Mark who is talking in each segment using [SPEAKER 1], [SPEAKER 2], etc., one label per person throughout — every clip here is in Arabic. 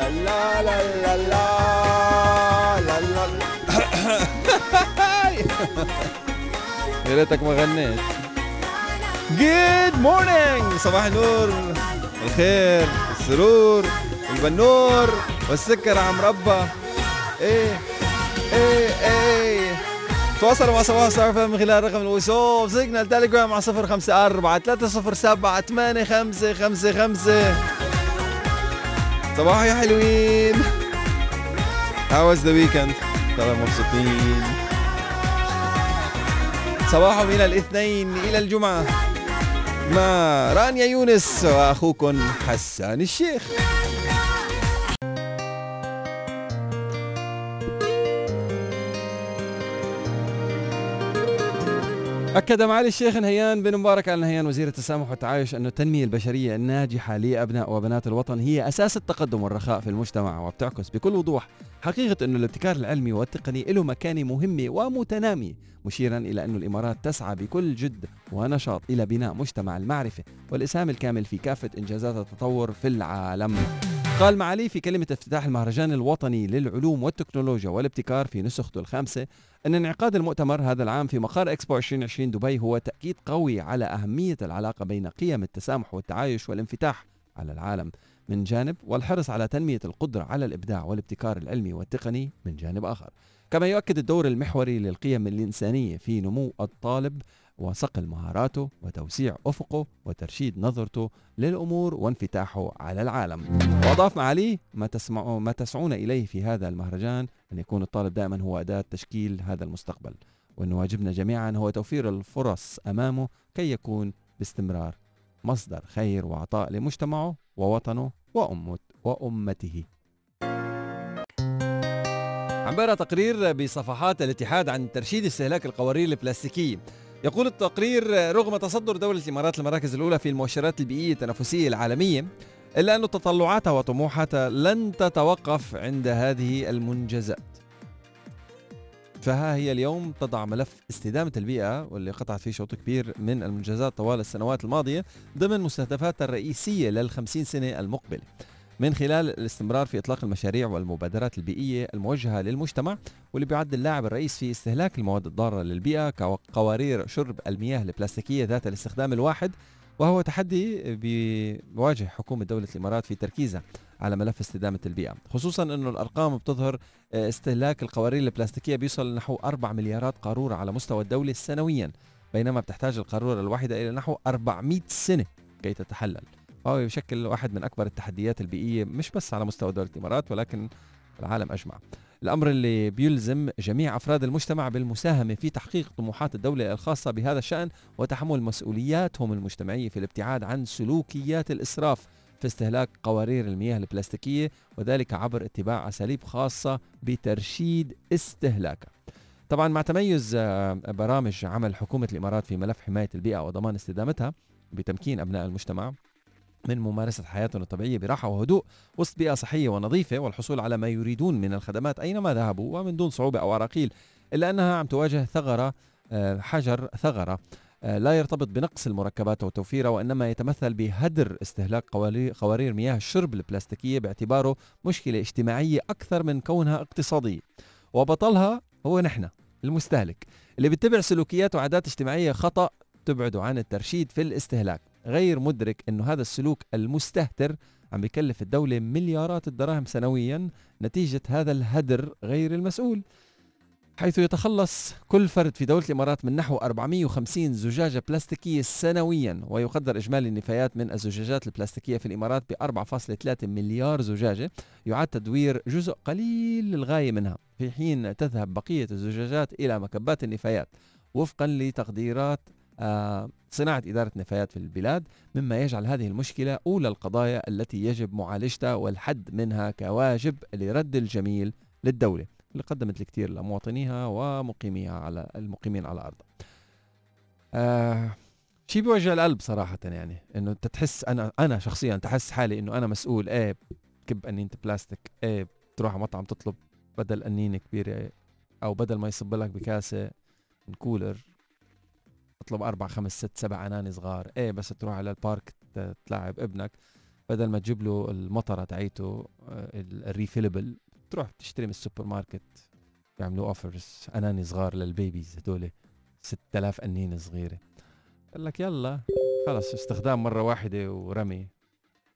[SPEAKER 1] لا لا لا لا لا لا يا ريتك ما غنيت good morning صباح النور الخير السرور البنور والسكر على مربى إيه إيه إيه تواصلوا مع صباح الصباح من خلال رقم الوصول. Signal Telegram على 054 307 8555 صباح يا حلوين. How was the weekend؟ ترى مبسوطين. صباح من الاثنين إلى الجمعة. مع رانيا يونس وأخوكم حسان الشيخ. أكد معالي الشيخ نهيان بن مبارك آل نهيان وزير التسامح والتعايش أن التنمية البشرية الناجحة لأبناء وبنات الوطن هي أساس التقدم والرخاء في المجتمع وبتعكس بكل وضوح حقيقة أن الابتكار العلمي والتقني له مكانة مهمة ومتنامية مشيرا إلى أن الإمارات تسعى بكل جد ونشاط إلى بناء مجتمع المعرفة والإسهام الكامل في كافة إنجازات التطور في العالم. قال معالي في كلمة افتتاح المهرجان الوطني للعلوم والتكنولوجيا والابتكار في نسخته الخامسة أن انعقاد المؤتمر هذا العام في مقر إكسبو 2020 دبي هو تأكيد قوي على أهمية العلاقة بين قيم التسامح والتعايش والانفتاح على العالم. من جانب والحرص على تنمية القدرة على الإبداع والابتكار العلمي والتقني من جانب آخر. كما يؤكد الدور المحوري للقيم الإنسانية في نمو الطالب وصقل مهاراته وتوسيع أفقه وترشيد نظرته للأمور وانفتاحه على العالم. وأضاف معاليه ما, تسمعوا ما تسعون إليه في هذا المهرجان أن يكون الطالب دائما هو أداة تشكيل هذا المستقبل وأن واجبنا جميعا هو توفير الفرص أمامه كي يكون باستمرار مصدر خير وعطاء لمجتمعه ووطنه وأمت وأمته. عم بقرا تقرير بصفحات الاتحاد عن ترشيد استهلاك القوارير البلاستيكية. يقول التقرير رغم تصدر دولة الإمارات المراكز الأولى في المؤشرات البيئية التنافسية العالمية إلا أن تطلعاتها وطموحاتها لن تتوقف عند هذه المنجزات. فها هي اليوم تضع ملف استدامة البيئة واللي قطعت فيه شوط كبير من المنجزات طوال السنوات الماضية ضمن مستهدفاتها الرئيسية للخمسين سنة المقبلة. من خلال الاستمرار في إطلاق المشاريع والمبادرات البيئية الموجهة للمجتمع واللي بيعد اللاعب الرئيس في استهلاك المواد الضارة للبيئة كقوارير شرب المياه البلاستيكية ذات الاستخدام الواحد وهو تحدي بيواجه حكومة دولة الإمارات في تركيزها على ملف استدامة البيئة. خصوصا أنه الأرقام بتظهر استهلاك القوارير البلاستيكية بيوصل لنحو 4 مليارات قارورة على مستوى الدولة سنويا بينما بتحتاج القارورة الواحدة إلى نحو 400 سنة كي تتحلل. وهو يشكل واحد من أكبر التحديات البيئية مش بس على مستوى دولة الإمارات ولكن العالم أجمع. الأمر اللي بيلزم جميع أفراد المجتمع بالمساهمة في تحقيق طموحات الدولة الخاصة بهذا الشأن وتحمل مسؤولياتهم المجتمعية في الابتعاد عن سلوكيات الإسراف في استهلاك قوارير المياه البلاستيكية وذلك عبر اتباع أساليب خاصة بترشيد استهلاكها. طبعا مع تميز برامج عمل حكومة الإمارات في ملف حماية البيئة وضمان استدامتها بتمكين أبناء المجتمع من ممارسة حياتهم الطبيعية براحة وهدوء وسط بيئة صحية ونظيفة والحصول على ما يريدون من الخدمات أينما ذهبوا ومن دون صعوبة أو عراقيل إلا أنها عم تواجه ثغرة حجر ثغرة لا يرتبط بنقص المركبات وتوفيرها وإنما يتمثل بهدر استهلاك قوارير مياه الشرب البلاستيكية باعتباره مشكلة اجتماعية أكثر من كونها اقتصادية. وبطلها هو نحن المستهلك اللي بيتبع سلوكيات وعادات اجتماعية خطأ تبعده عن الترشيد في الاستهلاك. غير مدرك إنه هذا السلوك المستهتر عم بيكلف الدولة مليارات الدراهم سنويا نتيجة هذا الهدر غير المسؤول حيث يتخلص كل فرد في دولة الإمارات من نحو 450 زجاجة بلاستيكية سنويا ويقدر إجمالي النفايات من الزجاجات البلاستيكية في الإمارات ب 4.3 مليار زجاجة يعاد تدوير جزء قليل للغاية منها. في حين تذهب بقية الزجاجات إلى مكبات النفايات وفقا لتقديرات صناعة إدارة نفايات في البلاد مما يجعل هذه المشكلة أولى القضايا التي يجب معالجتها والحد منها كواجب لرد الجميل للدولة اللي قدمت الكثير لمواطنيها ومقيميها على المقيمين على أرضها. آه شيء بيوجع القلب صراحة يعني إنه أنت تحس أنا أنا شخصيا تحس حالي إنه أنا مسؤول إيه كب قنينة بلاستيك إيه تروح على مطعم تطلب بدل قنينة كبيرة أو بدل ما يصب لك بكاسة من كولر تطلب أربع خمس ست سبع اناني صغار. إيه بس تروح على البارك تلعب ابنك. بدل ما تجيب له المطره تاعيته آه، ال refillable تروح تشتري من السوبر ماركت بيعملوا offers اناني صغار لل babies هدول 6000 قنينه صغيرة. قال لك يلا. خلص استخدام مرة واحدة ورمي.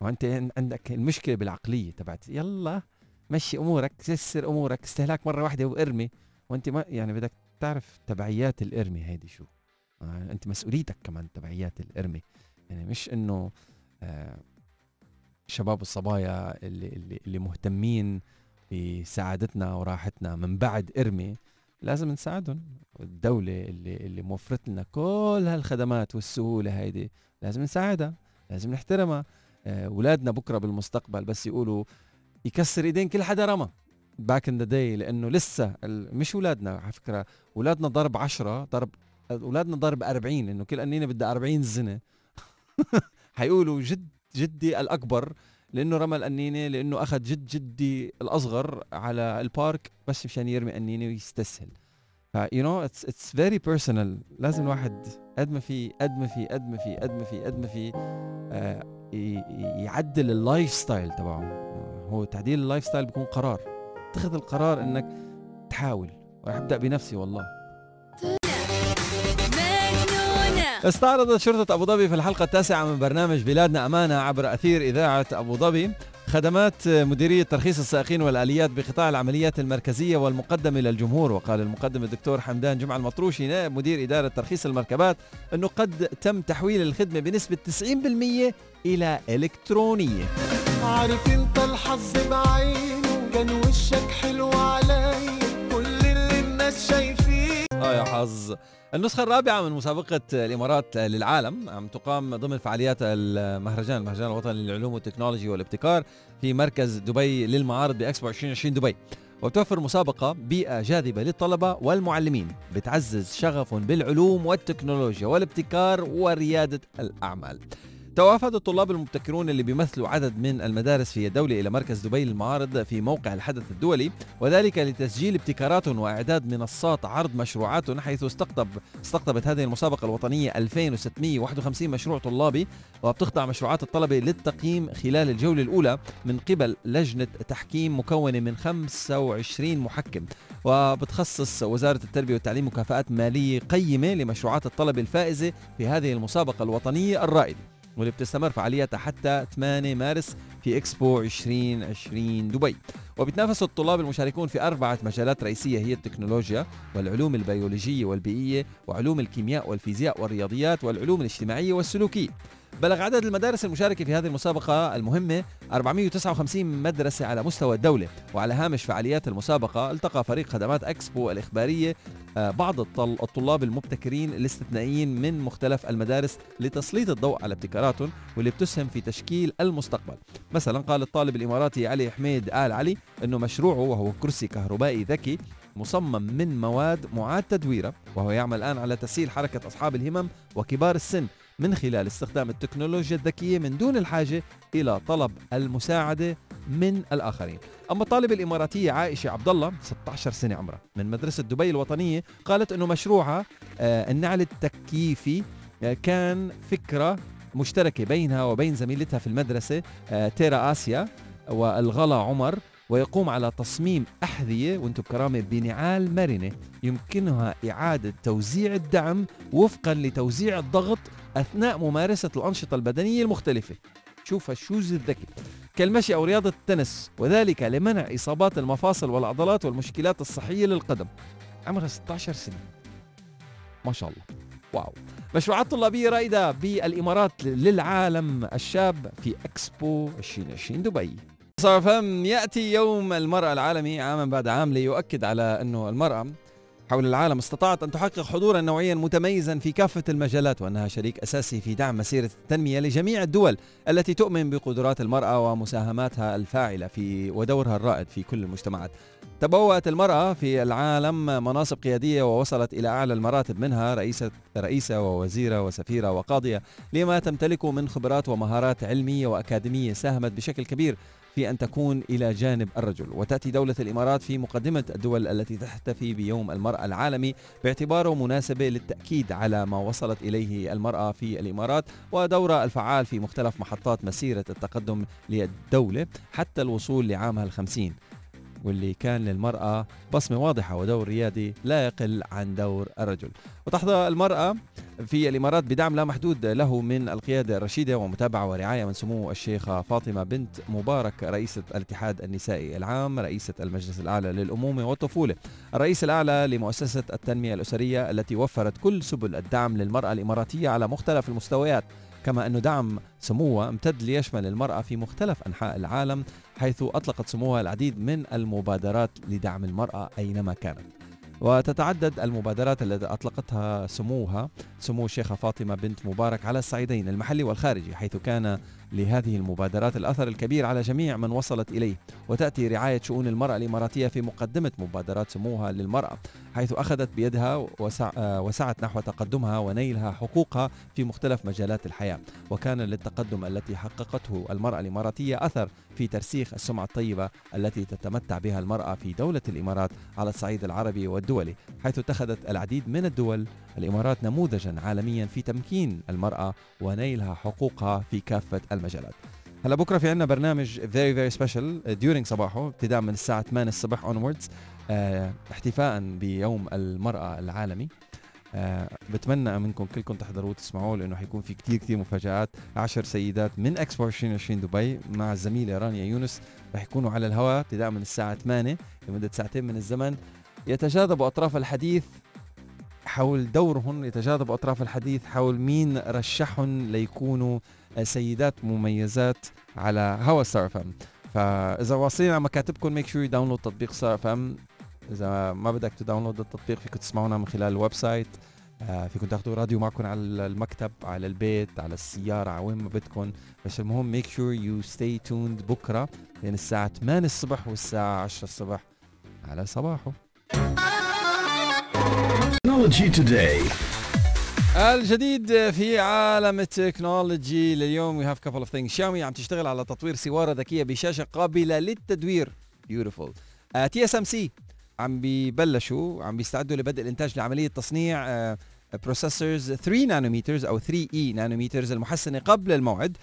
[SPEAKER 1] وأنت عندك المشكلة بالعقلية تبعت. يلا مشي أمورك يسر أمورك استهلاك مرة واحدة وارمي. وأنت ما يعني بدك تعرف تبعيات الارمي هيدي شو. آه أنت مسؤوليتك كمان تبعيات الإرمي. يعني مش إنه آه الشباب والصبايا اللي اللي, اللي مهتمين بسعادتنا وراحتنا من بعد إرمي لازم نساعدهم. الدولة اللي اللي موفرت لنا كل هالخدمات والسهولة هيدي لازم نساعدها لازم نحترمها. اولادنا آه بكرة بالمستقبل بس يقولوا يكسر إيدين كل حدا رمى. back in the day لأنه لسه مش اولادنا على فكرة اولادنا ضرب 10 ضرب أولادنا ضرب 40 إنه كل قنينه بدها 40 زنة. حيقولوا جد جدي الأكبر لأنه رمى القنينه لأنه أخذ جد جدي الأصغر على البارك بس مشان يرمي قنينه ويستسهل. ف you know it's it's very personal لازم الواحد قد ما في قد ما في قد ما في قد ما في قد ما في آه يعدل ال lifestyle تبعه هو تعديل ال lifestyle بيكون قرار. اتخذ القرار إنك تحاول. راح أبدأ بنفسي والله. استعرضت شرطة أبو ظبي في الحلقة التاسعة من برنامج بلادنا أمانة عبر أثير إذاعة أبو ظبي. خدمات مديرية ترخيص السائقين والآليات بقطاع العمليات المركزية والمقدمة للجمهور وقال المقدم الدكتور حمدان جمعة المطروشي نائب مدير إدارة ترخيص المركبات أنه قد تم تحويل الخدمة بنسبة 90% إلى إلكترونية. عارف أنت الحظ بعينه كان وشك حلو آه يا حظ. النسخة الرابعة من مسابقة الإمارات للعالم عم تقام ضمن فعاليات المهرجان المهرجان الوطني للعلوم والتكنولوجي والابتكار في مركز دبي للمعارض بأكسبو 2020 دبي. وتوفر مسابقة بيئة جاذبة للطلبة والمعلمين. بتعزز شغفهم بالعلوم والتكنولوجيا والابتكار وريادة الأعمال. توافد الطلاب المبتكرون اللي بيمثلوا عدد من المدارس في الدولة إلى مركز دبي للمعارض في موقع الحدث الدولي وذلك لتسجيل ابتكاراتهم وإعداد منصات عرض مشروعاتهم حيث استقطب استقطبت هذه المسابقة الوطنية 2651 مشروع طلابي وبتخضع مشروعات الطلبة للتقييم خلال الجولة الأولى من قبل لجنة تحكيم مكونة من 25 محكم. وبتخصص وزارة التربية والتعليم مكافآت مالية قيمة لمشروعات الطلبة الفائزة في هذه المسابقة الوطنية الرائدة. واللي بتستمر فعالياتها حتى 8 مارس في إكسبو 2020 دبي. وبتنافس الطلاب المشاركون في أربعة مجالات رئيسية هي التكنولوجيا والعلوم البيولوجية والبيئية وعلوم الكيمياء والفيزياء والرياضيات والعلوم الاجتماعية والسلوكية. بلغ عدد المدارس المشاركة في هذه المسابقة المهمة 459 مدرسة على مستوى الدولة وعلى هامش فعاليات المسابقة التقى فريق خدمات أكسبو الإخبارية آه، بعض الطلاب المبتكرين الاستثنائيين من مختلف المدارس لتسليط الضوء على ابتكاراتهم واللي بتسهم في تشكيل المستقبل. مثلا قال الطالب الإماراتي علي حميد آل علي أنه مشروعه وهو كرسي كهربائي ذكي مصمم من مواد معاد تدويره وهو يعمل الآن على تسهيل حركة أصحاب الهمم وكبار السن. من خلال استخدام التكنولوجيا الذكية من دون الحاجة إلى طلب المساعدة من الآخرين. أما الطالبة الإماراتية عائشة عبد الله 16 سنة عمرها من مدرسة دبي الوطنية قالت أنه مشروعها آه النعل التكييفي آه كان فكرة مشتركة بينها وبين زميلتها في المدرسة آه تيرا آسيا والغلا عمر ويقوم على تصميم أحذية وأنتم بكرامة بنعال مرنة يمكنها إعادة توزيع الدعم وفقا لتوزيع الضغط أثناء ممارسة الأنشطة البدنية المختلفة. شوف ال shoes الذكي. كالمشي أو رياضة التنس وذلك لمنع إصابات المفاصل والعضلات والمشكلات الصحية للقدم. عمرها 16 سنة. ما شاء الله. wow. مشروعات طلابية رائدة بالإمارات للعالم الشاب في أكسبو 2020 دبي. صار فهم يأتي يوم المرأة العالمي عاما بعد عام ليؤكد على أنه المرأة حول العالم استطاعت أن تحقق حضورا نوعيا متميزا في كافة المجالات وأنها شريك أساسي في دعم مسيرة التنمية لجميع الدول التي تؤمن بقدرات المرأة ومساهماتها الفاعلة في ودورها الرائد في كل المجتمعات. تبوأت المرأة في العالم مناصب قيادية ووصلت إلى أعلى المراتب منها رئيسة رئيسة ووزيرة وسفيرة وقاضية لما تمتلكه من خبرات ومهارات علمية وأكاديمية ساهمت بشكل كبير في أن تكون إلى جانب الرجل. وتأتي دولة الإمارات في مقدمة الدول التي تحتفي بيوم المرأة العالمي باعتباره مناسبة للتأكيد على ما وصلت إليه المرأة في الإمارات ودورها الفعال في مختلف محطات مسيرة التقدم للدولة حتى الوصول لعامها الخمسين. واللي كان للمرأة بصمة واضحة ودور ريادي لا يقل عن دور الرجل. وتحظى المرأة في الإمارات بدعم لا محدود له من القيادة الرشيدة ومتابعة ورعاية من سمو الشيخة فاطمة بنت مبارك رئيسة الاتحاد النسائي العام رئيسة المجلس الأعلى للأمومة والطفولة. الرئيس الأعلى لمؤسسة التنمية الأسرية التي وفرت كل سبل الدعم للمرأة الإماراتية على مختلف المستويات. كما أن دعم سموها امتد ليشمل المرأة في مختلف أنحاء العالم حيث أطلقت سموها العديد من المبادرات لدعم المرأة أينما كانت. وتتعدد المبادرات التي أطلقتها سموها سمو الشيخة فاطمة بنت مبارك على الصعيدين المحلي والخارجي حيث كان لهذه المبادرات الأثر الكبير على جميع من وصلت إليه وتأتي رعاية شؤون المرأة الإماراتية في مقدمة مبادرات سموها للمرأة. حيث أخذت بيدها وسع وسعت نحو تقدمها ونيلها حقوقها في مختلف مجالات الحياة. وكان للتقدم التي حققته المرأة الإماراتية أثر في ترسيخ السمعة الطيبة التي تتمتع بها المرأة في دولة الإمارات على الصعيد العربي والدولي حيث اتخذت العديد من الدول الإمارات نموذجا عالميا في تمكين المرأة ونيلها حقوقها في كافة المجالات. هلا بكرة في عندنا برنامج very very special during صباحه ابتداء من الساعة 8 الصبح آه احتفاء بيوم المرأة العالمي. أه بتمنى منكم كلكم تحضروا وتسمعوه لأنه حيكون في كتير كتير مفاجآت. عشر سيدات من اكسبو 2020 دبي مع الزميلة رانيا يونس رح يكونوا على الهواء ابتداء من الساعة 8 لمدة ساعتين من الزمن. يتجاذبوا أطراف الحديث حول دورهم يتجاذب أطراف الحديث حول مين رشحهم ليكونوا سيدات مميزات على هوا ستار فإذا واصلين على مكاتبكم make sure download تطبيق ستار إذا ما بدك ت download التطبيق فيكم تسمعونا من خلال ال website. آه فيكم تاخذوا راديو معكم على المكتب على البيت على السيارة على وين ما بدكم. بس المهم make sure you stay tuned بكرة بين الساعة 8 الصبح والساعة 10 الصبح. على صباحو
[SPEAKER 2] Technology Today.
[SPEAKER 1] الجديد في عالم التكنولوجي لليوم we have couple of things شاومي عم تشتغل على تطوير سواره ذكية بشاشة قابلة للتدوير. beautiful TSMC عم بيبلشوا عم بيستعدوا لبدء الإنتاج لعملية تصنيع processors 3 nanometers أو 3 E nanometers المحسنة قبل الموعد.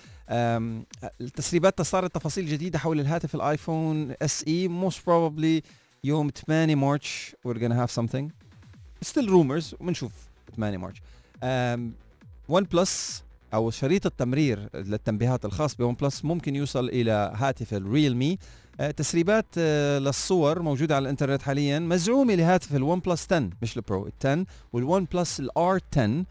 [SPEAKER 1] التسريبات صارت تفاصيل جديدة حول الهاتف ال iPhone SE most probably يوم 8 March we're gonna have something. still rumors وبنشوف 8 March. OnePlus أو شريط التمرير للتنبيهات الخاص ب OnePlus ممكن يوصل إلى هاتف ال Realme آه تسريبات آه للصور موجودة على الإنترنت حاليا مزعومة لهاتف ال OnePlus 10 مش ال Pro ال 10 وال OnePlus ال R 10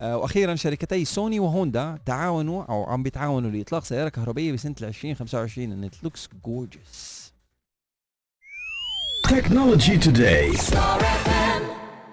[SPEAKER 1] آه وأخيرا شركتي سوني وهوندا تعاونوا أو عم بيتعاونوا لإطلاق سيارة كهربائية بسنة 2025 and it looks gorgeous.
[SPEAKER 2] Technology Today.